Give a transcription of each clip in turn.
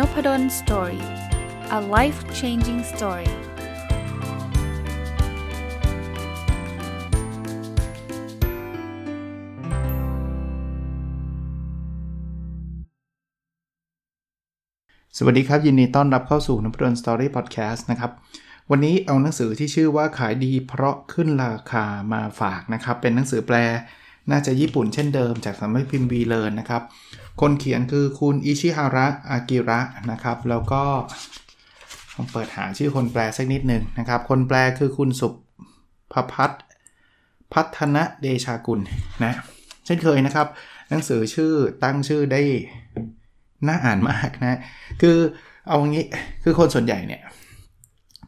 Noppadol story a life changing story สวัสดีครับ ยินดีต้อนรับเข้าสู่นพดล story podcast นะครับ วันนี้เอาหนังสือที่ชื่อว่าขายดีเพราะขึ้นราคามาฝากนะครับ เป็นหนังสือแปลน่าจะญี่ปุ่นเช่นเดิมจากสำนักพิมพ์ WeLearn นะครับ คนเขียนคือคุณอิชิฮาระอากิระนะครับ แล้วก็ผมเปิดหาชื่อคนแปลสักนิดหนึ่งนะครับ คนแปลคือคุณสุภพัฒพัฒนเดชากุลนะเช่นเคยนะครับ หนังสือชื่อตั้งชื่อได้น่าอ่านมากนะ คือเอางี้คือคนส่วนใหญ่เนี่ย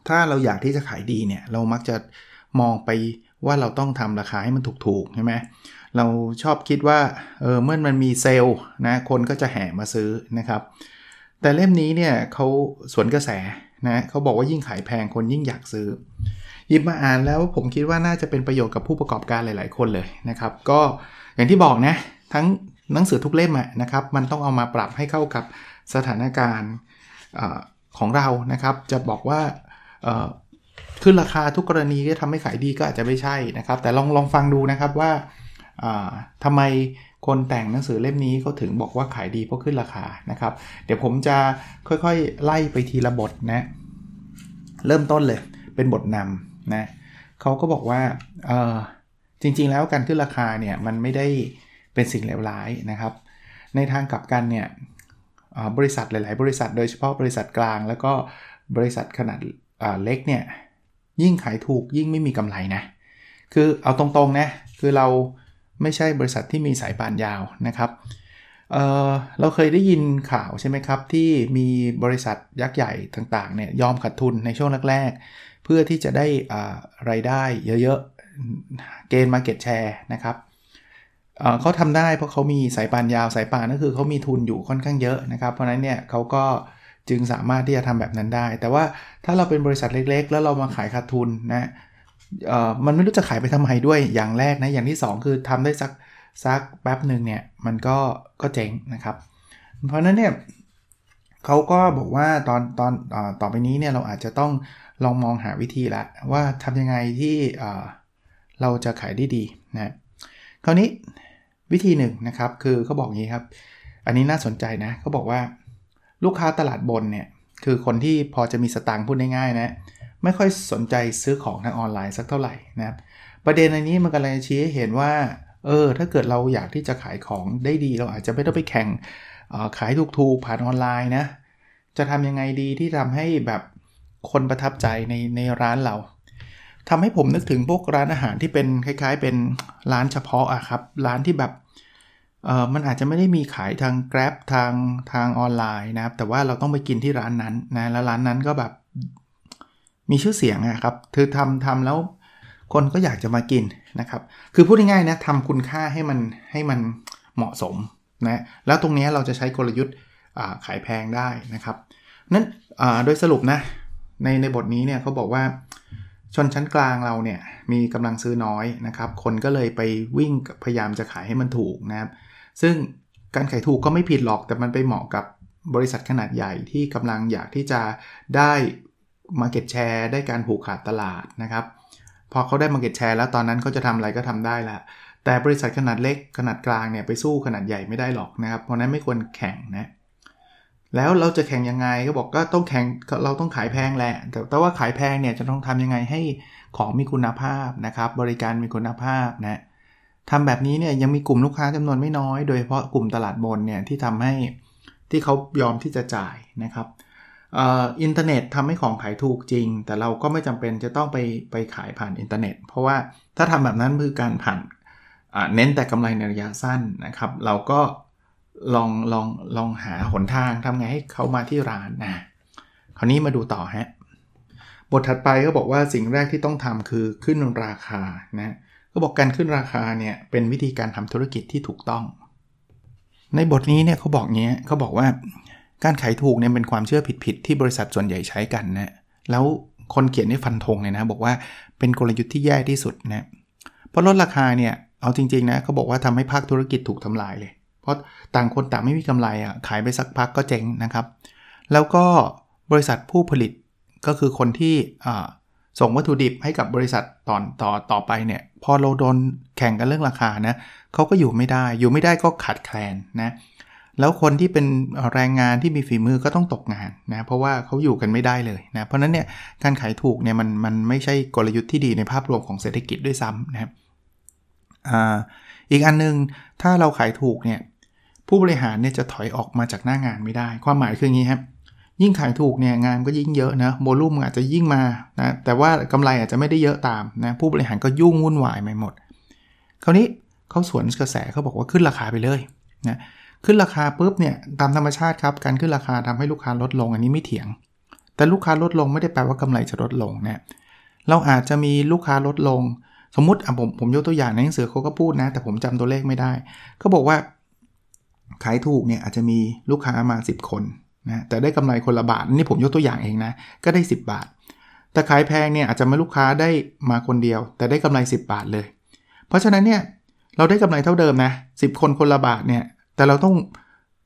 ถ้าเราอยากที่จะขายดีเนี่ยเรามักจะมองไปว่าเราต้องทำราคาให้มันถูกๆใช่ไหม เราชอบคิดว่าเออเมื่อมันมีเซลล์นะคนก็จะแห่มาซื้อนะครับ แต่เล่มนี้เนี่ยเขาสวนกระแสนะเขาบอกว่ายิ่งขายแพงคนยิ่งอยากซื้อหยิบมาอ่านแล้วผมคิดว่าน่าจะเป็นประโยชน์กับผู้ประกอบการหลาย ๆ คนเลยนะครับ ก็อย่างที่บอกนะทั้งหนังสือทุกเล่มนะครับ มันต้องเอามาปรับให้เข้ากับสถานการณ์ของเรานะครับ จะบอกว่าขึ้นราคาทุกกรณีก็ทำให้ขายดีก็อาจจะไม่ใช่นะครับ แต่ลองลองฟังดูนะครับว่า ทำไมคนแต่งหนังสือเล่มนี้เขาถึงบอกว่าขายดีเพราะขึ้นราคานะครับ เดี๋ยวผมจะค่อยๆไล่ไปทีละบทนะ เริ่มต้นเลยเป็นบทนำนะเขาก็บอกว่าจริงๆแล้วการขึ้นราคาเนี่ยมันไม่ได้เป็นสิ่งเลวร้ายนะครับ ในทางกลับกันเนี่ยบริษัทหลาย ๆ บริษัทโดยเฉพาะบริษัทกลาง แล้วก็บริษัทขนาดเล็กเนี่ยยิ่งขายถูกยิ่งไม่มีกำไรนะคือเอาตรงๆนะคือเรา ไม่ใช่บริษัทที่มีสายป่านยาวนะครับเเราเคยได้ยินข่าวใช่ไหมครับ ที่มีบริษัทยักษ์ใหญ่ต่างๆเนี่ยยอมขาดทุนในช่วงแรกๆ เพื่อที่จะได้ไรายได้เยอะๆ เกณฑ์มาเก็ตแชร์นะครับเขาทำได้เพราะเขามีสายป่านยาวสายป่านก็คือเขามีทุนอยู่ค่อนข้างเยอะนะครับ เพราะนั้นเนี่ยเขาก็จึงสามารถที่จะทำแบบนั้นได้ แต่ว่าถ้าเราเป็นบริษัทเล็กๆ แล้วเรามาขายขาดทุนนะ มันไม่รู้จะขายไปทำไมด้วยอย่างแรกนะ อย่างที่ 2 คือทำได้สักสักแป๊บหนึ่งเนี่ย มันก็ก็เจ๊งนะครับ เพราะนั้นเนี่ยเขาก็บอกว่าตอนตอนอต่อไปนี้เนี่ยเราอาจจะต้องลองมองหาวิธีละว่าทำยังไงที่เราจะขายได้ดีนะคราวนี้วิธีหนึ่งนะครับคือเขาบอกงี้ครับ อันนี้น่าสนใจนะเขาบอกว่าลูกค้าตลาดบนเนี่ยคือคนที่พอจะมีสตางค์พูดง่ายๆนะ ไม่ค่อยสนใจซื้อของทางออนไลน์สักเท่าไหร่นะครับประเด็นอันนี้มันกำลังชี้ให้เห็นว่าเออถ้าเกิดเราอยากที่จะขายของได้ดี เราอาจจะไม่ต้องไปแข่งขายถูกๆผ่านออนไลน์นะจะทำยังไงดีที่ทำให้แบบคนประทับใจในในร้านเราทำให้ผมนึกถึงพวกร้านอาหารที่เป็นคล้ายๆ เป็นร้านเฉพาะอะครับร้านที่แบบเออมันอาจจะไม่ได้มีขายทาง Grab ทางทางออนไลน์นะครับแต่ว่าเราต้องไปกินที่ร้านนั้นนะแล้วร้านนั้นก็แบบ มีชื่อเสียงนะครับคือทำทำแล้วคนก็อยากจะมากินนะครับ คือพูดง่ายๆนะทำคุณค่าให้มันให้มันเหมาะสมนะ แล้วตรงนี้เราจะใช้กลยุทธ์ขายแพงได้นะครับ นั้นโดยสรุปนะ ในในบทนี้เนี่ยเขาบอกว่าชนชั้นกลางเราเนี่ยมีกำลังซื้อน้อยนะครับ คนก็เลยไปวิ่งพยายามจะขายให้มันถูกนะครับ ซึ่งการขายถูกก็ไม่ผิดหรอก แต่มันไปเหมาะกับบริษัทขนาดใหญ่ที่กำลังอยากที่จะได้ Market Share ได้การผูกขาดตลาดนะครับ พอเขาได้ Market Share แล้วตอนนั้นเขาจะทำอะไรก็ทำได้ละแต่บริษัทขนาดเล็กขนาดกลางเนี่ยไปสู้ขนาดใหญ่ไม่ได้หรอกนะครับ เพราะนั้นไม่ควรแข่งนะแล้วเราจะแข่งยังไงก็บอกก็ต้องแข่งเราต้องขายแพงแหละ แต่แต่ว่าขายแพงเนี่ยจะต้องทำยังไงให้ของมีคุณภาพนะครับ บริการมีคุณภาพนะทำแบบนี้เนี่ยยังมีกลุ่มลูกค้าจำนวนไม่น้อย โดยเฉพาะกลุ่มตลาดบนเนี่ยที่ทำให้ที่เขายอมที่จะจ่ายนะครับ อินเทอร์เน็ตทำให้ของขายถูกจริง แต่เราก็ไม่จำเป็นจะต้องไปไปขายผ่านอินเทอร์เน็ต เพราะว่าถ้าทำแบบนั้นคือการผ่านเน้นแต่กำไรในระยะสั้นนะครับ เราก็ลองลองลองหาหนทางทำไงให้เขามาที่ร้านนะคราวนี้มาดูต่อฮะบทถัดไปก็บอกว่าสิ่งแรกที่ต้องทำคือขึ้นราคานะก็บอกการขึ้นราคาเนี่ยเป็นวิธีการทำธุรกิจที่ถูกต้อง ในบทนี้เนี่ยเขาบอกเงี้ยเขาบอกว่า การขายถูกเนี่ยเป็นความเชื่อผิดๆที่บริษัทส่วนใหญ่ใช้กันนะแล้วคนเขียนในฟันธงเลยนะ บอกว่าเป็นกลยุทธ์ที่แย่ที่สุดนะเพราะลดราคาเนี่ยเอาจริงๆนะเขาบอกว่าทำให้ภาคธุรกิจถูกทำลายเลย เพราะต่างคนต่างไม่มีกำไรอะขายไปสักพักก็เจ๊งนะครับ แล้วก็บริษัทผู้ผลิตก็คือคนที่ส่งวัตถุดิบให้กับบริษัทต่อนต่อต่อไปเนี่ยพอเราโดนแข่งกันเรื่องราคานะเขาก็อยู่ไม่ได้อยู่ไม่ได้ก็ขาดแคลนนะ แล้วคนที่เป็นแรงงานที่มีฝีมือก็ต้องตกงานนะเพราะว่าเขาอยู่กันไม่ได้เลยนะเพราะนั้นเนี่ยการขายถูกเนี่ยมันมันไม่ใช่กลยุทธ์ที่ดีในภาพรวมของเศรษฐกิจด้วยซ้ำนะครับอีกอันนึงถ้าเราขายถูกเนี่ยผู้บริหารเนี่ยจะถอยออกมาจากหน้างานไม่ได้ ความหมายคืออย่างนี้ครับยิ่งขายถูกเนี่ยงานก็ยิ่งเยอะนะโมลุ่มอาจจะยิ่งมานะแต่ว่ากำไรอาจจะไม่ได้เยอะตามนะผู้บริหารก็ยุ่งวุ่นวายไปหมด คราวนี้เขาสวนกระแสเขาบอกว่าขึ้นราคาไปเลยนะ ขึ้นราคาปุ๊บเนี่ยตามธรรมชาติครับการขึ้นราคาทำให้ลูกค้าลดลงอันนี้ไม่เถียง แต่ลูกค้าลดลงไม่ได้แปลว่ากำไรจะลดลงนะเราอาจจะมีลูกค้าลดลง สมมติอะผมผมยกตัวอย่างในหนังสือเขาก็พูดนะ แต่ผมจำตัวเลขไม่ได้เขาบอกว่า ขายถูกเนี่ยอาจจะมีลูกค้ามา 10 คนนะแต่ได้กำไรคนละบาทนี่ผมยกตัวอย่างเองนะก็ได้ 10 บาท แต่ขายแพงเนี่ยอาจจะมาลูกค้าได้มาคนเดียว แต่ได้กำไร 10 บาทเลย เพราะฉะนั้นเนี่ยเราได้กำไรเท่าเดิมนะ10 คนคนละบาทเนี่ย แต่เราต้อง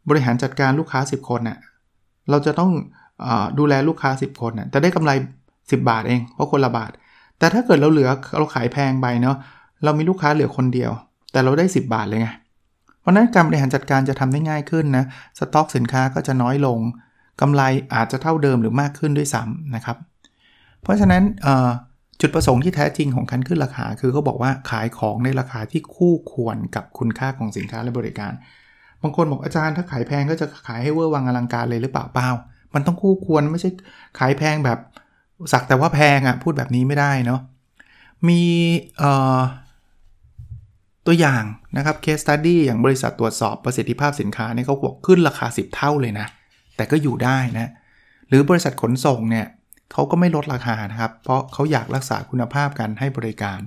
บริหารจัดการลูกค้า 10 คนนะ่ะเราจะต้องอดูแลลูกค้า 10 คนนะ่ะแต่ได้กำไร 10 บาทเอง เพราะคนละบาท แต่ถ้าเกิดเราเหลือเราขายแพงไปเนาะเรามีลูกค้าเหลือคนเดียว แต่เราได้ 10 บาทเลยไงเพราะนั้นการบริหารจัดการจะทำได้ง่ายขึ้นนะสต็อกสินค้าก็จะน้อยลงกำไรอาจจะเท่าเดิมหรือมากขึ้นด้วยซ้ำนะครับ เพราะฉะนั้นจุดประสงค์ที่แท้จริงของการขึ้นราคา คือเขาบอกว่าขายของในราคาที่คู่ควรกับคุณค่าของสินค้าและบริการ บางคนบอกอาจารย์ถ้าขายแพงก็จะขายให้เวอร์วังอลังการเลยหรือเปล่าเปล่า มันต้องคู่ควรไม่ใช่ขายแพงแบบสักแต่ว่าแพงอะ่ะพูดแบบนี้ไม่ได้เนาะมีตัวอย่างนะครับ case study อย่างบริษัทตรวจสอบประสิทธิภาพสินค้าเนี่ยเขาบอกขึ้นราคา 10 เท่าเลยนะ แต่ก็อยู่ได้นะ หรือบริษัทขนส่งเนี่ยเขาก็ไม่ลดราคานะครับ เพราะเขาอยากรักษาคุณภาพการให้บริการ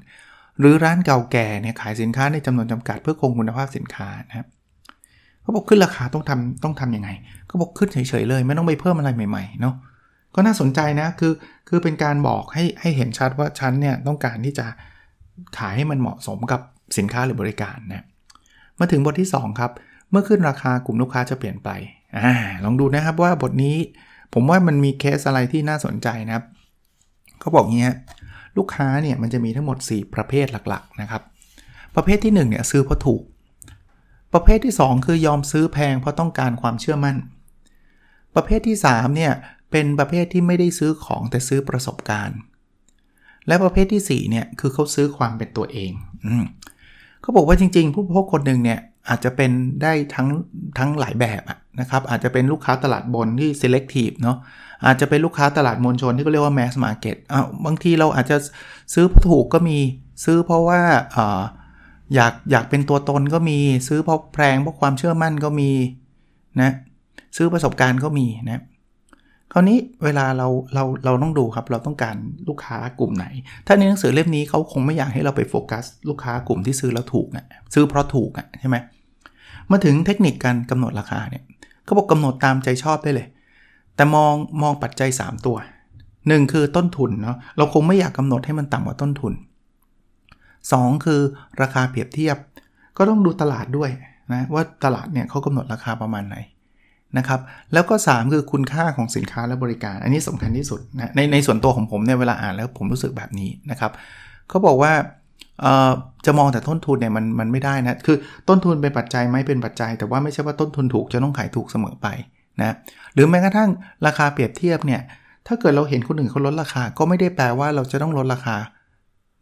หรือร้านเก่าแก่เนี่ยขายสินค้าในจำนวนจำกัดเพื่อคงคุณภาพสินค้านะครับ เขาบอกขึ้นราคาต้องทำต้องทำยังไงก็บอกขึ้นเฉยๆเลย ไม่ต้องไปเพิ่มอะไรใหม่ๆเนาะก็น่าสนใจนะคือคือเป็นการบอกให้ให้เห็นชัดว่าฉันเนี่ยต้องการที่จะขายให้มันเหมาะสมกับสินค้าหรือบริการนะมาถึงบทที่ 2 ครับ เมื่อขึ้นราคากลุ่มลูกค้าจะเปลี่ยนไปอลองดูนะครับว่าบทนี้ผมว่ามันมีเคสอะไรที่น่าสนใจนะครับเขาบอกงี้ลูกค้าเนี่ยมันจะมีทั้งหมด 4 ประเภทหลักๆนะครับ ประเภทที่1เนี่ยซื้อเพราะถูก ประเภทที่ 2 คือยอมซื้อแพงเพราะต้องการความเชื่อมั่น ประเภทที่3เนี่ยเป็นประเภทที่ไม่ได้ซื้อของแต่ซื้อประสบการณ์ และประเภทที่4เนี่ยคือเขาซื้อความเป็นตัวเองอเขาบอกว่าจริง ๆ ผู้พกคนหนึ่งเนี่ยอาจจะเป็นได้ทั้งทั้งหลายแบบนะครับอาจจะเป็นลูกค้าตลาดบนที่ selective เนาะอาจจะเป็นลูกค้าตลาดมวลชนที่เขาเรียกว่า mass market อ้าวบางทีเราอาจจะซื้อเพราะถูกก็มีซื้อเพราะว่า อยากอยากเป็นตัวตนก็มีซื้อเพราะแพงเพราะความเชื่อมั่นก็มีนะซื้อประสบการณ์ก็มีนะคราวนี้เวลาเราเราเราต้องดูครับ เราต้องการลูกค้ากลุ่มไหน ถ้าในหนังสือเล่มนี้เขาคงไม่อยากให้เราไปโฟกัส ลูกค้ากลุ่มที่ซื้อแล้วถูกอะซื้อเพราะถูกอะใช่ไหมมาถึงเทคนิคการกำหนดราคาเนี่ยเขาบอกกำหนดตามใจชอบได้เลย แต่มองมองปัจจัย 3 ตัว 1 คือต้นทุนเนาะเราคงไม่อยากกำหนดให้มันต่ำกว่าต้นทุน 2 คือราคาเปรียบเทียบ ก็ต้องดูตลาดด้วยนะว่าตลาดเนี่ยเขากำหนดราคาประมาณไหนนะครับแล้วก็ 3 คือคุณค่าของสินค้าและบริการ อันนี้สำคัญที่สุดนะในในส่วนตัวของผมเนี่ยเวลาอ่านแล้วผมรู้สึกแบบนี้นะครับเขาบอกว่าจะมองแต่ต้นทุนเนี่ยมันมันไม่ได้นะคือต้นทุนเป็นปัจจัยไหมเป็นปัจจัย แต่ว่าไม่ใช่ว่าต้นทุนถูกจะต้องขายถูกเสมอไปนะหรือแม้กระทั่งราคาเปรียบเทียบเนี่ยถ้าเกิดเราเห็นคนอื่นเขาลดราคา ก็ไม่ได้แปลว่าเราจะต้องลดราคา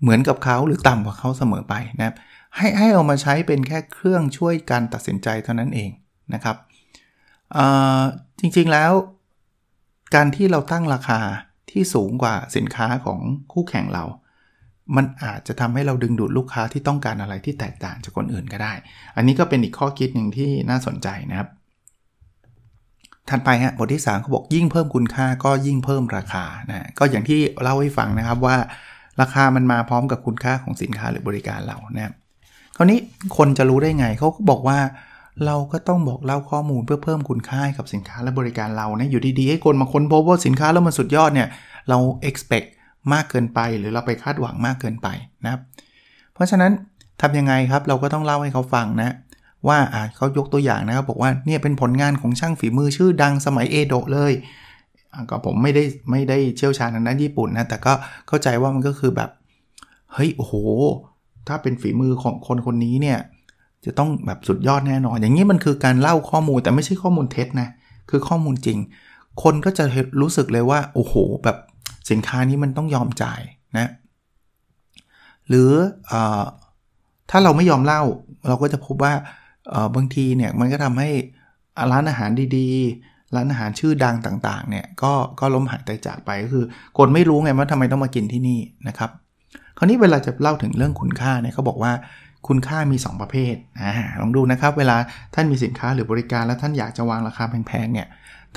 เหมือนกับเขาหรือต่ำกว่าเขาเสมอไปนะครับให้ให้เอามาใช้เป็นแค่เครื่องช่วยการตัดสินใจเท่านั้นเองนะครับจริงๆแล้ว การที่เราตั้งราคาที่สูงกว่าสินค้าของคู่แข่งเรา มันอาจจะทำให้เราดึงดูดลูกค้าที่ต้องการอะไรที่แตกต่างจากคนอื่นก็ได้ อันนี้ก็เป็นอีกข้อคิดหนึ่งที่น่าสนใจนะครับ ถัดไปฮะบทที่3เขาบอกยิ่งเพิ่มคุณค่าก็ยิ่งเพิ่มราคานะก็อย่างที่เล่าให้ฟังนะครับว่า ราคามันมาพร้อมกับคุณค่าของสินค้าหรือบริการเรานะครับคราวนี้คนจะรู้ได้ไงเขาก็บอกว่าเราก็ต้องบอกเล่าข้อมูลเพื่อเพิ่มคุณค่ากับสินค้าและบริการเรานะอยู่ดีๆ ให้คนมาค้นพบว่าสินค้าแล้วมันสุดยอดเนี่ยเรา expect มากเกินไป หรือเราไปคาดหวังมากเกินไปนะครับ เพราะฉะนั้นทำยังไงครับเราก็ต้องเล่าให้เขาฟังนะว่าอ่าเขายกตัวอย่างนะครับบอกว่าเนี่ยเป็นผลงานของช่างฝีมือชื่อดังสมัยเอโดะเลย ก็ผมไม่ได้ไม่ได้เชี่ยวชาญทางด้านญี่ปุ่นนะ แต่ก็เข้าใจว่ามันก็คือแบบ เฮ้ยโอ้โห ถ้าเป็นฝีมือของคนคนนี้เนี่ย จะต้องแบบสุดยอดแน่นอน อย่างนี้มันคือการเล่าข้อมูลแต่ไม่ใช่ข้อมูลเท็จนะ คือข้อมูลจริง คนก็จะรู้สึกเลยว่า โอ้โห แบบสินค้านี้มันต้องยอมจ่ายนะ หรืออถ้าเราไม่ยอมเล่า เราก็จะพบว่าบางทีเนี่ยมันก็ทำให้ร้านอาหารดีๆ ร้านอาหารชื่อดังต่างๆเนี่ยก็ก็ล้มหายตายจากไปก็คือ คนไม่รู้ไงว่าทำไมต้องมากินที่นี่นะครับคราวนี้เวลาจะเล่าถึงเรื่องคุณค่าเนี่ยเขาบอกว่าคุณค่ามี 2 ประเภทอ่าลองดูนะครับ เวลาท่านมีสินค้าหรือบริการแล้วท่านอยากจะวางราคาแพงๆเนี่ย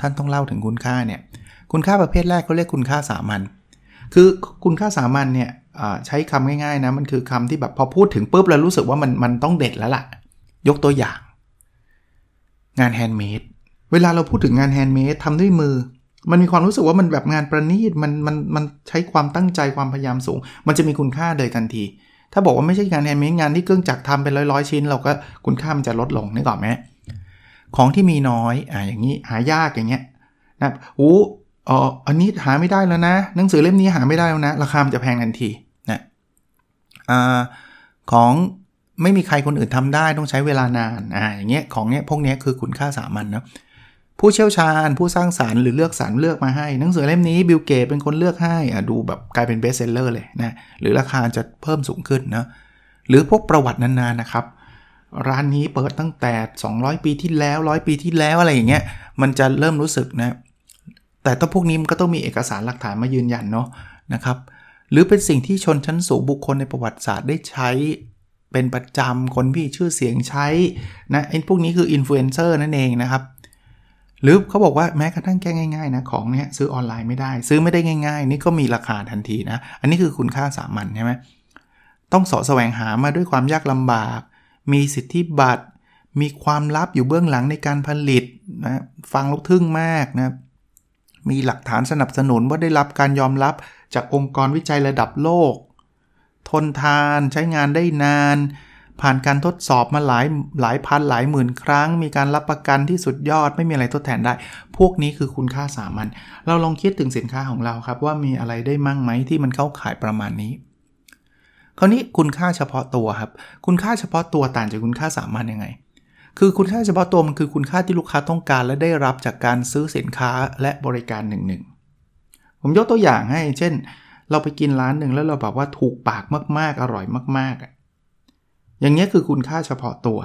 ท่านต้องเล่าถึงคุณค่าเนี่ยคุณค่าประเภทแรกเขาเรียกคุณค่าสามัญคือคุณค่าสามัญเนี่ยใช้คำง่ายๆนะมันคือคำที่แบบพอพูดถึงปุ๊บเรารู้สึกว่ามันมันต้องเด็ดแล้วล่ะ ยกตัวอย่าง งานแฮนด์เมด เวลาเราพูดถึงงานแฮนด์เมดทำด้วยมือ มันมีความรู้สึกว่ามันแบบงานประณีตมันมันมันใช้ความตั้งใจความพยายามสูง มันจะมีคุณค่าโดยทันที ถ้าบอกว่าไม่ใช่งานแฮนด์เมดงานที่เครื่องจักรทำเป็นร้อยๆ ชิ้น เราก็คุณค่ามันจะลดลงนึกออกไหมของที่มีน้อยอ่าอย่างนี้หายากอย่างเงี้ยนะโอ้อ๋ออันนี้หาไม่ได้แล้วนะ หนังสือเล่มนี้หาไม่ได้แล้วนะ ราคามันจะแพงทันทีนะอ่าของไม่มีใครคนอื่นทำได้ต้องใช้เวลานานอ่าอย่างเงี้ยของเนี้ยพวกเนี้ยคือคุณค่าสามัญนะ ผู้เชี่ยวชาญ ผู้สร้างสรรค์หรือเลือกสรรเลือกมาให้ หนังสือเล่มนี้บิลเกตส์เป็นคนเลือกให้อ่าดูแบบกลายเป็น bestseller เลยนะหรือราคาจะเพิ่มสูงขึ้นนะหรือพวกประวัตินานๆนะครับร้านนี้เปิดตั้งแต่ 200 ปีที่แล้วร้อยปีที่แล้วอะไรอย่างเงี้ยมันจะเริ่มรู้สึกนะแต่ต้องพวกนี้มันก็ต้องมีเอกสารหลักฐานมายืนยันเนาะนะครับหรือเป็นสิ่งที่ชนชั้นสูงบุคคลในประวัติศาสตร์ได้ใช้เป็นประจำคนมีชื่อเสียงใช้นะไอ้พวกนี้คืออินฟลูเอนเซอร์นั่นเองนะครับ หรือเขาบอกว่าแม้กระทั่งแค่ง่ายๆนะของเนี้ยซื้อออนไลน์ไม่ได้ ซื้อไม่ได้ง่าย ๆ นี่ก็มีราคาทันทีนะ อันนี้คือคุณค่าสามัญใช่ไหมต้องสอแสวงหามาด้วยความยากลำบาก มีสิทธิบัตร มีความลับอยู่เบื้องหลังในการผลิตนะฟังลูกทึ่งมากนะมีหลักฐานสนับสนุนว่าได้รับการยอมรับจากองค์กรวิจัยระดับโลก ทนทานใช้งานได้นาน ผ่านการทดสอบมาหลายหลายพันหลายหมื่นครั้ง มีการรับประกันที่สุดยอดไม่มีอะไรทดแทนได้ พวกนี้คือคุณค่าสามัญเราลองคิดถึงสินค้าของเราครับ ว่ามีอะไรได้มั่งไหมที่มันเข้าขายประมาณนี้ คราวนี้คุณค่าเฉพาะตัวครับ คุณค่าเฉพาะตัวต่างจากคุณค่าสามัญยังไง คือคุณค่าเฉพาะตัวมันคือคุณค่าที่ลูกค้าต้องการ และได้รับจากการซื้อสินค้าและบริการหนึ่งหนึ่งผมยกตัวอย่างให้ เช่น เราไปกินร้านหนึ่งแล้วเราแบบว่าถูกปากมากๆ อร่อยมากๆ อย่างนี้คือคุณค่าเฉพาะตัว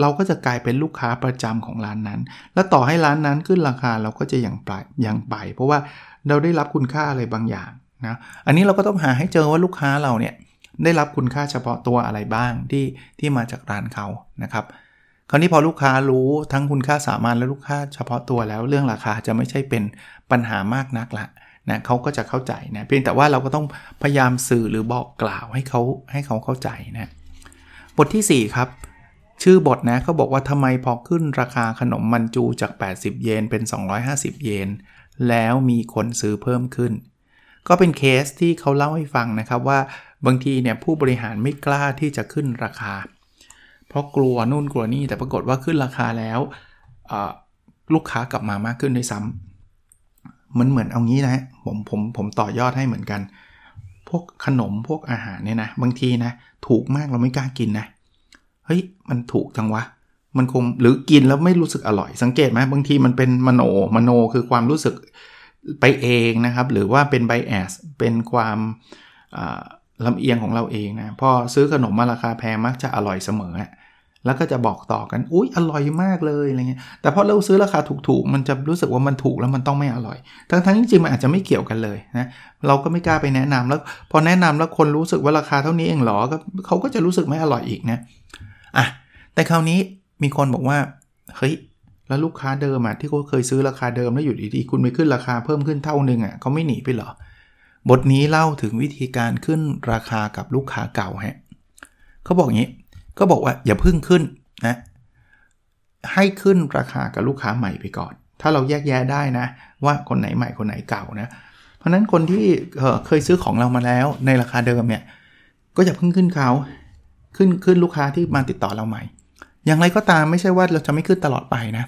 เราก็จะกลายเป็นลูกค้าประจำของร้านนั้น แล้วต่อให้ร้านนั้นขึ้นราคาเราก็จะยังไปยังไป เพราะว่าเราได้รับคุณค่าอะไรบางอย่างนะอันนี้เราก็ต้องหาให้เจอว่าลูกค้าเราเนี่ยได้รับคุณค่าเฉพาะตัวอะไรบ้างที่ที่มาจากร้านเขานะครับคราวนี้พอลูกค้ารู้ทั้งคุณค่าสามัญและลูกค้าเฉพาะตัวแล้ว เรื่องราคาจะไม่ใช่เป็นปัญหามากนักละนะเขาก็จะเข้าใจนะเพียงแต่ว่าเราก็ต้องพยายามสื่อหรือบอกกล่าวให้เขาให้เขาเข้าใจนะ บทที่ 4 ครับ ชื่อบทนะเขาบอกว่าทำไมพอขึ้นราคาขนมมันจูจาก 80 เยนเป็น 250 เยน แล้วมีคนซื้อเพิ่มขึ้น ก็เป็นเคสที่เขาเล่าให้ฟังนะครับว่าบางทีเนี่ยผู้บริหารไม่กล้าที่จะขึ้นราคา เพราะกลัวนู่นกลัวนี่แต่ปรากฏว่าขึ้นราคาแล้วลูกค้ากลับมามากขึ้นด้วยซ้ำมันเหมือนเอางี้นะผมผมผมต่อยอดให้เหมือนกัน พวกขนมพวกอาหารเนี่ยนะบางทีนะ ถูกมากเราไม่กล้ากินนะ เฮ้ย มันถูกจังวะ มันคงหรือกินแล้วไม่รู้สึกอร่อย สังเกตไหมบางทีมันเป็นมโนมโนคือความรู้สึกไปเองนะครับ หรือว่าเป็นไบแอสเป็นความลำเอียงของเราเองนะ พอซื้อขนมมาราคาแพงมักจะอร่อยเสมอ แล้วก็จะบอกต่อกันอุ้ยอร่อยมากเลยอะไรเงี้ยแต่พอเราซื้อราคาถูกๆ มันจะรู้สึกว่ามันถูกแล้วมันต้องไม่อร่อย ทั้งๆจริงๆมันอาจจะไม่เกี่ยวกันเลยนะเราก็ไม่กล้าไปแนะนำแล้วพอแนะนำแล้วคนรู้สึกว่าราคาเท่านี้เองหรอก็เขาก็จะรู้สึกไม่อร่อยอีกนะอะแต่คราวนี้มีคนบอกว่าเฮ้ยแล้วลูกค้าเดิมอะที่เขาเคยซื้อราคาเดิมแล้วอยู่ดีๆคุณไปขึ้นราคาเพิ่มขึ้นเท่านึงอะเขาไม่หนีไปหรอบทนี้เล่าถึงวิธีการขึ้นราคากับลูกค้าเก่าฮะเขาบอกงี้ ก็บอกว่าอย่าพึ่งขึ้นนะให้ขึ้นราคากับลูกค้าใหม่ไปก่อน ถ้าเราแยกแยะได้นะ ว่าคนไหนใหม่คนไหนเก่านะ เพราะนั้นคนที่เคยซื้อของเรามาแล้วในราคาเดิมเนี่ยก็อย่าพึ่งขึ้นเขาขึ้นขึ้นลูกค้าที่มาติดต่อเราใหม่ อย่างไรก็ตามไม่ใช่ว่าเราจะไม่ขึ้นตลอดไปนะ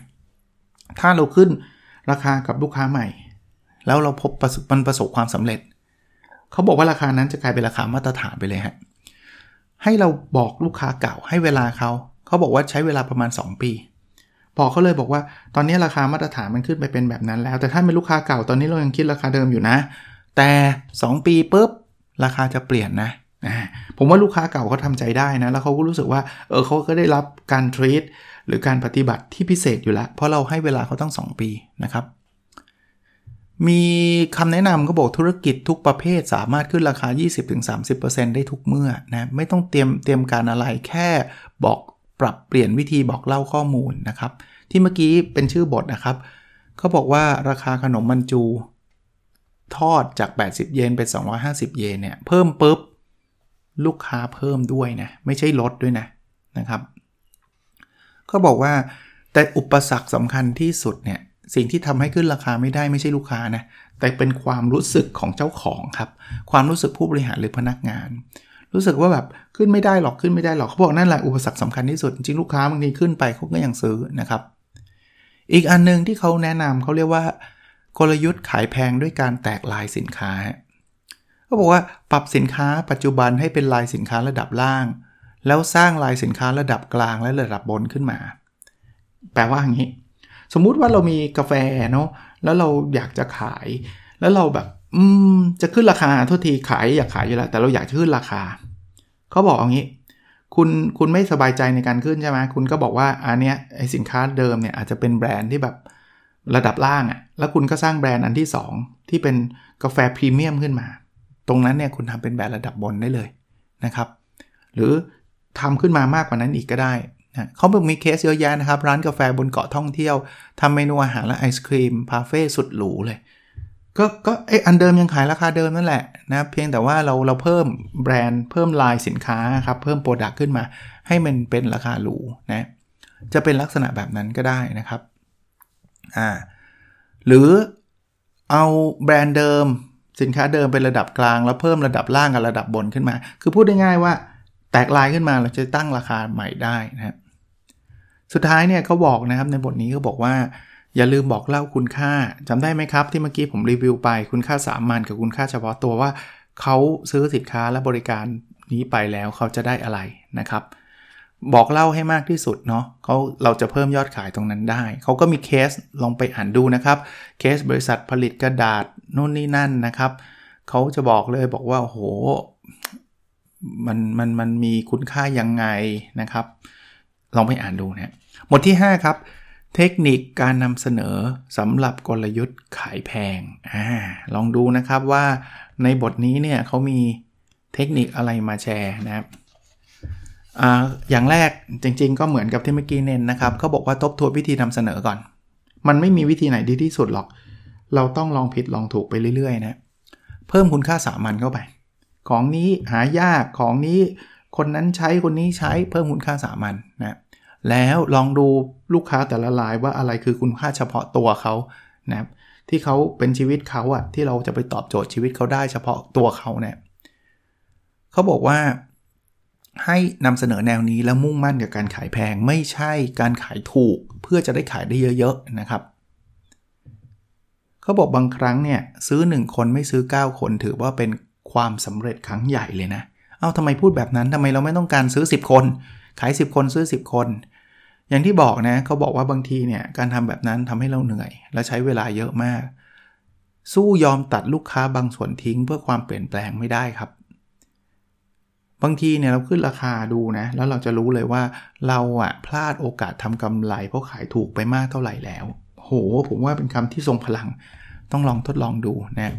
ถ้าเราขึ้นราคากับลูกค้าใหม่ แล้วเราพบมันประสบความสำเร็จ เขาบอกว่าราคานั้นจะกลายเป็นราคามาตรฐานไปเลยฮะ ให้เราบอกลูกค้าเก่าให้เวลาเขา เขาบอกว่าใช้เวลาประมาณ 2 ปี บอกเขาเลยบอกว่าตอนนี้ราคามาตรฐานมันขึ้นไปเป็นแบบนั้นแล้ว แต่ถ้าเป็นลูกค้าเก่าตอนนี้เรายังคิดราคาเดิมอยู่นะ แต่ 2 ปีปุ๊บราคาจะเปลี่ยนนะผมว่าลูกค้าเก่าเขาทาใจได้นะ แล้วเขาก็รู้สึกว่าเออเขาก็ได้รับการทรีตหรือการปฏิบัติที่พิเศษอยู่แล้ว เพราะเราให้เวลาเขาตั้ง2 ปีนะครับ มีคำแนะนำก็บอกธุรกิจทุกประเภทสามารถขึ้นราคา 20-30%ได้ทุกเมื่อนะไม่ต้องเตรียมเตรียมการอะไรแค่บอกปรับเปลี่ยนวิธีบอกเล่าข้อมูลนะครับ ที่เมื่อกี้เป็นชื่อบทนะครับเขาบอกว่าราคาขนมมันจู ทอดจาก 80 เยนเป็น 250 เยนเนี่ยเพิ่มปุ๊บ ลูกค้าเพิ่มด้วยนะ ไม่ใช่ลดด้วยนะนะครับก็บอกว่าแต่อุปสรรคสำคัญที่สุดเนี่ย สิ่งที่ทำให้ขึ้นราคาไม่ได้ไม่ใช่ลูกค้านะ แต่เป็นความรู้สึกของเจ้าของครับ ความรู้สึกผู้บริหารหรือพนักงาน รู้สึกว่าแบบขึ้นไม่ได้หรอกขึ้นไม่ได้หรอกเขาบอกนั่นแหละอุปสรรคสำคัญที่สุด จริงลูกค้าบางทีขึ้นไปเขาก็ยังซื้อนะครับ อีกอันนึงที่เขาแนะนำเขาเรียกว่า กลยุทธ์ขายแพงด้วยการแตกลายสินค้าเขาบอกว่าปรับสินค้าปัจจุบันให้เป็นลายสินค้าระดับล่าง แล้วสร้างลายสินค้าระดับกลางและระดับบนขึ้นมา แปลว่าอย่างนี้ สมมุติว่าเรามีกาแฟเนาะแล้วเราอยากจะขาย แล้วเราแบบอืมจะขึ้นราคาโทษทีขายอยากขายอยู่แล้ว แต่เราอยากจะขึ้นราคาเขาบอกอย่างนี้ คุณคุณไม่สบายใจในการขึ้นใช่ไหมคุณก็บอกว่าอันเนี้ยไอ้สินค้าเดิมเนี่ยอาจจะเป็นแบรนด์ที่แบบระดับล่างอะ่ะแล้วคุณก็สร้างแบรนด์อันที่ 2 ที่เป็นกาแฟพรีเมียมขึ้นมา ตรงนั้นเนี่ยคุณทำเป็นแบรนด์ระดับบนได้เลยนะครับ หรือทำขึ้นมามากกว่านั้นอีกก็ได้ นะเขาบอกมีเคสเยอะแยะนะครับ ร้านกาแฟบนเกาะท่องเที่ยวทำเมนูอาหารและไอศกรีม parfait สุดหรูเลย ก็ก็ไอ้อันเดิมยังขายราคาเดิมนั่นแหละนะเพียงแต่ว่าเราเราเพิ่มแบรนด์เพิ่มลายสินค้าครับ เพิ่ม product ขึ้นมา ให้มันเป็นราคาหรูนะจะเป็นลักษณะแบบนั้นก็ได้นะครับอ่าหรือเอาแบรนด์เดิมสินค้าเดิมเป็นระดับกลาง แล้วเพิ่มระดับล่างกับระดับบนขึ้นมา คือพูดได้ง่ายว่าแตกลายขึ้นมาเราจะตั้งราคาใหม่ได้นะครับ สุดท้ายเนี่ยเขาบอกนะครับในบทนี้เขาบอกว่าอย่าลืมบอกเล่าคุณค่าจำได้ไหมครับที่เมื่อกี้ผมรีวิวไปคุณค่าสามัญกับคุณค่าเฉพาะตัวว่าเขาซื้อสินค้าและบริการนี้ไปแล้วเขาจะได้อะไรนะครับ บอกเล่าให้มากที่สุดเนาะเขาเราจะเพิ่มยอดขายตรงนั้นได้ เขาก็มีเคสลองไปอ่านดูนะครับ เคสบริษัทผลิตกระดาษนู่นนี่นั่นนะครับเขาจะบอกเลยบอกว่าโหมันมันมันมีคุณค่ายังไงนะครับ ลองไปอ่านดูนะ มดที่ 5 ครับ เทคนิคการนำเสนอสำหรับกลยุทธ์ขายแพงอลองดูนะครับว่าในบทนี้เนี่ยเขามีเทคนิคอะไรมาแชร์นะครับออย่างแรกจริงๆ ก็เหมือนกับที่เมื่อกี้เน้นนะครับเขาบอกว่าทบทวนวิธีนำเสนอก่อน มันไม่มีวิธีไหนดีที่สุดหรอก เราต้องลองผิดลองถูกไปเรื่อยๆนะเพิ่มคุณค่าสามัญเข้าไป ของนี้หายากของนี้คนนั้นใช้คนนี้ใช้เพิ่มคุณค่าสามัญน แล้วลองดูลูกค้าแต่ละรายว่าอะไรคือคุณค่าเฉพาะตัวเขานะที่เขาเป็นชีวิตเขาอะที่เราจะไปตอบโจทย์ชีวิตเขาได้เฉพาะตัวเขาเนี่ยเขาบอกว่าให้นำเสนอแนวนี้แล้วมุ่งมั่นกับการขายแพง ไม่ใช่การขายถูกเพื่อจะได้ขายได้เยอะๆนะครับเขาบอกบางครั้งเนี่ยซื้อ 1 คนไม่ซื้อ 9 คนถือว่าเป็นความสำเร็จครั้งใหญ่เลยนะ เอาทำไมพูดแบบนั้นทำไมเราไม่ต้องการซื้อ 10 คน ขาย 10 คนซื้อ 10 คน อย่างที่บอกนะเขาบอกว่าบางทีเนี่ยการทำแบบนั้นทำให้เราเหนื่อย และใช้เวลาเยอะมาก สู้ยอมตัดลูกค้าบางส่วนทิ้งเพื่อความเปลี่ยนแปลงไม่ได้ครับ บางทีเนี่ยเราขึ้นราคาดูนะแล้วเราจะรู้เลยว่าเราอะพลาดโอกาสทำกำไร เพราะขายถูกไปมากเท่าไหร่แล้ว โห ผมว่าเป็นคำที่ทรงพลัง ต้องลองทดลองดูนะ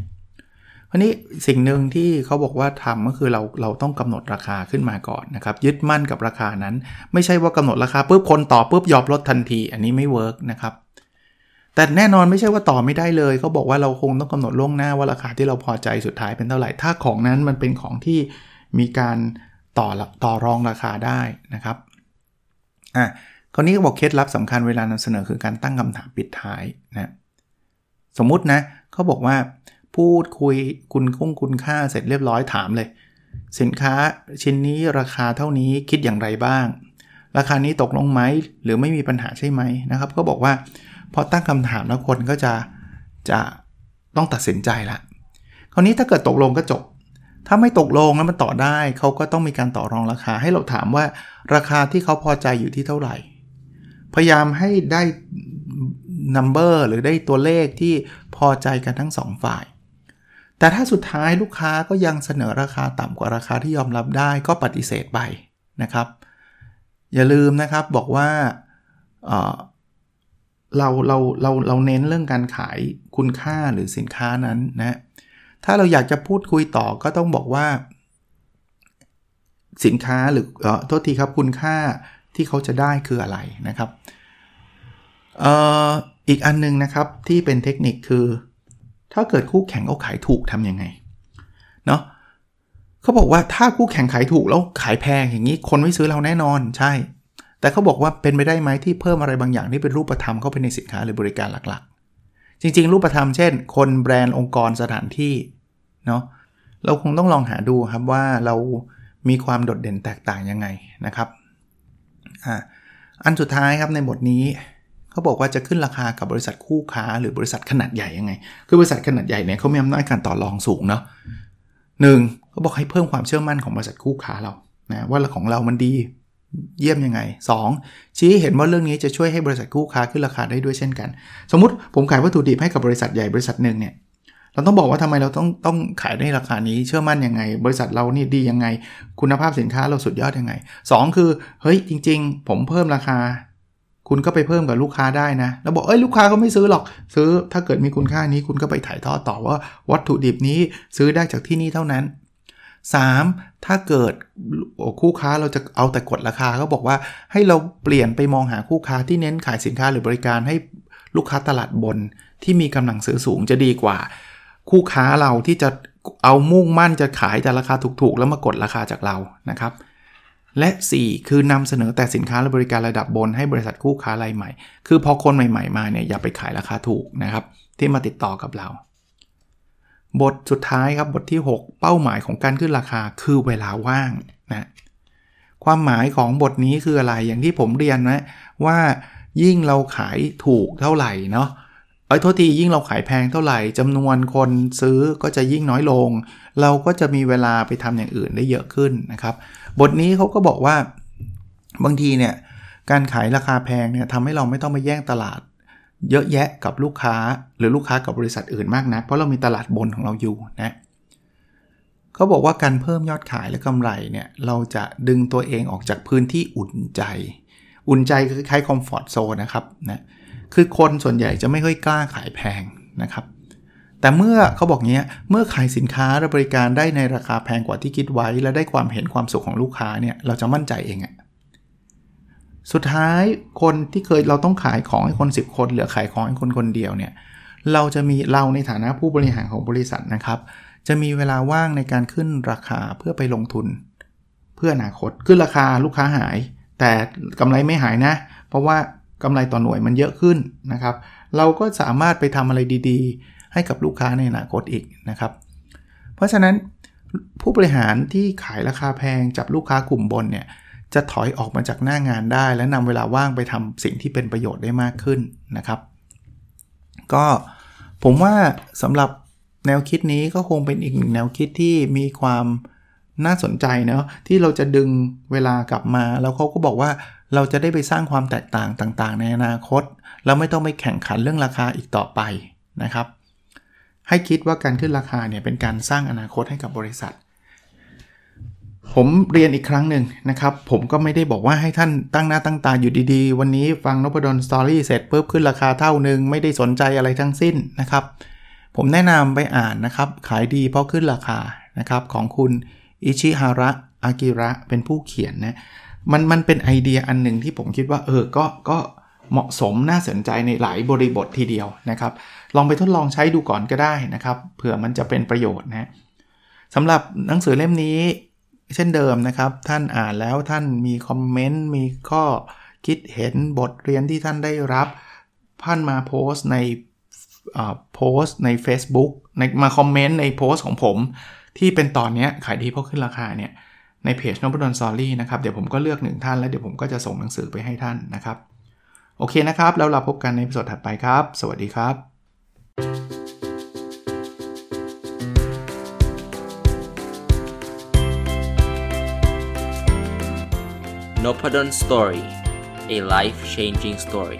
วันนี้สิ่งหนึ่งที่เขาบอกว่าทำก็คือเราเราต้องกำหนดราคาขึ้นมาก่อนนะครับ ยึดมั่นกับราคานั้น ไม่ใช่ว่ากำหนดราคาปุ๊บคนต่อปุ๊บยอมลดทันที อันนี้ไม่ work นะครับแต่แน่นอนไม่ใช่ว่าต่อไม่ได้เลยเขาบอกว่าเราคงต้องกำหนดล่วงหน้าว่าราคาที่เราพอใจสุดท้ายเป็นเท่าไหร่ ถ้าของนั้นมันเป็นของที่มีการต่อต่อรองราคาได้นะครับอะคราวนี้บอกเคล็ดลับสำคัญเวลานำเสนอคือการตั้งคำถามปิดท้ายนะสมมุตินะเขาบอกว่า พูดคุยคุณคุ้งคุณค่าเสร็จเรียบร้อยถามเลย สินค้าชิ้นนี้ราคาเท่านี้คิดอย่างไรบ้าง ราคานี้ตกลงไหมหรือไม่มีปัญหาใช่ไหมนะครับ ก็บอกว่าพอตั้งคำถามแล้วคนก็จะจะต้องตัดสินใจละคราวนี้ถ้าเกิดตกลงก็จบ ถ้าไม่ตกลงแล้วมันต่อได้เขาก็ต้องมีการต่อรองราคาให้เราถามว่าราคาที่เขาพอใจอยู่ที่เท่าไหร่ พยายามให้ได้ number หรือได้ตัวเลขที่พอใจกันทั้ง 2 ฝ่าย แต่ถ้าสุดท้ายลูกค้าก็ยังเสนอราคาต่ำกว่าราคาที่ยอมรับได้ก็ปฏิเสธไปนะครับ อย่าลืมนะครับบอกว่าเเราเราเราเราเน้นเรื่องการขายคุณค่าหรือสินค้านั้นนะถ้าเราอยากจะพูดคุยต่อก็ต้องบอกว่า สินค้าหรือเออโทษทีครับคุณค่าที่เขาจะได้คืออะไรนะครับอออีกอันนึงนะครับที่เป็นเทคนิคคือ ถ้าเกิดคู่แข่งเขาขายถูกทำยังไงเนาะเขาบอกว่าถ้าคู่แข่งขายถูกแล้วขายแพงอย่างนี้คนไม่ซื้อเราแน่นอนใช่ แต่เขาบอกว่าเป็นไปได้ไหมที่เพิ่มอะไรบางอย่างที่เป็นรูปธรรมเข้าไปในสินค้าหรือบริการหลักๆ จริง ๆ รูปธรรมเช่น คนแบรนด์องค์กรสถานที่เนาะเราคงต้องลองหาดูครับว่าเรามีความโดดเด่นแตกต่างยังไงนะครับอ่าอันสุดท้ายครับในบทนี้ เขาบอกว่าจะขึ้นราคากับบริษัทคู่ค้า หรือบริษัทขนาดใหญ่ยังไง คือบริษัทขนาดใหญ่เนี่ยเขามีอำนาจการต่อรองสูงเนาะหนึ่งเขาบอกให้เพิ่มความเชื่อมั่นของบริษัทคู่ค้าเรานะว่าของเรามันดีเยี่ยมยังไง 2. ชี้เห็นว่าเรื่องนี้จะช่วยให้บริษัทคู่ค้าขึ้นราคาได้ด้วยเช่นกัน สมมติผมขายวัตถุดิบให้กับบริษัทใหญ่บริษัทหนึ่งเนี่ยเราต้องบอกว่าทำไมเราต้องต้องขายได้ราคานี้เชื่อมั่นยังไง บริษัทเรานี่ดียังไง คุณภาพสินค้าเราสุดยอดยังไง 2 คือเฮ้ยจริง ๆ ผมเพิ่มราคา คุณก็ไปเพิ่มกับลูกค้าได้นะ แล้วบอกเอ้ยลูกค้าเขาไม่ซื้อหรอก ซื้อถ้าเกิดมีคุณค่านี้คุณก็ไปถ่ายทอดต่อว่าวัตถุดิบนี้ซื้อได้จากที่นี่เท่านั้น 3. ถ้าเกิดคู่ค้าเราจะเอาแต่กดราคาเขาบอกว่าให้เราเปลี่ยนไปมองหาคู่ค้าที่เน้นขายสินค้าหรือบริการให้ลูกค้าตลาดบนที่มีกำลังซื้อสูงจะดีกว่า คู่ค้าเราที่จะเอามุ่งมั่นจะขายแต่ราคาถูกๆ แล้วมากดราคาจากเรานะครับ และ 4 คือนำเสนอแต่สินค้าและบริการระดับบนให้บริษัทคู่ค้ารายใหม่ คือพอคนใหม่ๆมาเนี่ยอย่าไปขายราคาถูกนะครับ ที่มาติดต่อกับเรา บทสุดท้ายครับบทที่ 6 เป้าหมายของการขึ้นราคาคือเวลาว่างนะความหมายของบทนี้คืออะไรอย่างที่ผมเรียนนะว่ายิ่งเราขายถูกเท่าไหร่เนาะ อ้ยโทษทียิ่งเราขายแพงเท่าไหร่จำนวนคนซื้อก็จะยิ่งน้อยลง เราก็จะมีเวลาไปทำอย่างอื่นได้เยอะขึ้นนะครับ บทนี้เขาก็บอกว่าบางทีเนี่ยการขายราคาแพงเนี่ยทำให้เราไม่ต้องไปแย่งตลาด เยอะแยะกับลูกค้าหรือลูกค้ากับบริษัทอื่นมากนะเพราะเรามีตลาดบนของเราอยู่นะเขาบอกว่าการเพิ่มยอดขายและกำไรเนี่ยเราจะดึงตัวเองออกจากพื้นที่อุ่นใจ อุ่นใจคือคล้ายคอมฟอร์ทโซนนะครับนะ คือคนส่วนใหญ่จะไม่ค่อยกล้าขายแพงนะครับแต่เมื่อเขาบอกเงี้ยเมื่อขายสินค้าและบริการได้ในราคาแพงกว่าที่คิดไว้ และได้ความเห็นความสุขของลูกค้าเนี่ยเราจะมั่นใจเองอะสุดท้ายคนที่เคยเราต้องขายของให้คน 10 คนเหลือขายของให้คนคนเดียวเนี่ยเราจะมีเราในฐานะผู้บริหารของบริษัทนะครับ จะมีเวลาว่างในการขึ้นราคาเพื่อไปลงทุน เพื่ออนาคตขึ้นราคาลูกค้าหาย แต่กำไรไม่หายนะ เพราะว่า กำไรต่อหน่วยมันเยอะขึ้นนะครับ เราก็สามารถไปทำอะไรดีๆ ให้กับลูกค้าในอนาคตอีกนะครับ เพราะฉะนั้นผู้บริหารที่ขายราคาแพงจับลูกค้ากลุ่มบนเนี่ยจะถอยออกมาจากหน้างานได้ และนำเวลาว่างไปทำสิ่งที่เป็นประโยชน์ได้มากขึ้นนะครับ ก็ผมว่าสำหรับแนวคิดนี้ก็คงเป็นอีกหนึ่งแนวคิดที่มีความน่าสนใจเนาะที่เราจะดึงเวลากลับมา แล้วเขาก็บอกว่า เราจะได้ไปสร้างความแตกต่างต่างๆ ในอนาคตเราไม่ต้องไปแข่งขันเรื่องราคาอีกต่อไปนะครับ ให้คิดว่าการขึ้นราคาเนี่ยเป็นการสร้างอนาคตให้กับบริษัท ผมเรียนอีกครั้งหนึ่งนะครับ ผมก็ไม่ได้บอกว่าให้ท่านตั้งหน้าตั้งตาอยู่ดีๆ วันนี้ฟังนพดลสตอรี่เสร็จปุ๊บขึ้นราคาเท่านึงไม่ได้สนใจอะไรทั้งสิ้นนะครับ ผมแนะนำไปอ่านนะครับ ขายดีเพราะขึ้นราคานะครับของคุณอิชิฮาระอากิระเป็นผู้เขียนนะ มันมันเป็นไอเดียอันหนึ่งที่ผมคิดว่าเออก็ก็เหมาะสมน่าสนใจในหลายบริบททีเดียวนะครับ ลองไปทดลองใช้ดูก่อนก็ได้นะครับเผื่อมันจะเป็นประโยชน์นะสำหรับหนังสือเล่มนี้ เช่นเดิมนะครับ ท่านอ่านแล้วท่านมีคอมเมนต์มีข้อคิดเห็นบทเรียนที่ท่านได้รับท่านมาโพสต์ในโพสต์ใน Facebook ในมาคอมเมนต์ในโพสต์ของผม ที่เป็นตอนนี้ขายดีเพราะขึ้นราคาเนี่ย ในเพจนพดลสอรี่นะครับ เดี๋ยวผมก็เลือกหนึ่งท่านแล้วเดี๋ยวผมก็จะส่งหนังสือไปให้ท่านนะครับ โอเคนะครับ แล้วเราพบกันในสดถัดไปครับ สวัสดีครับ n o p a d o n Story a life changing story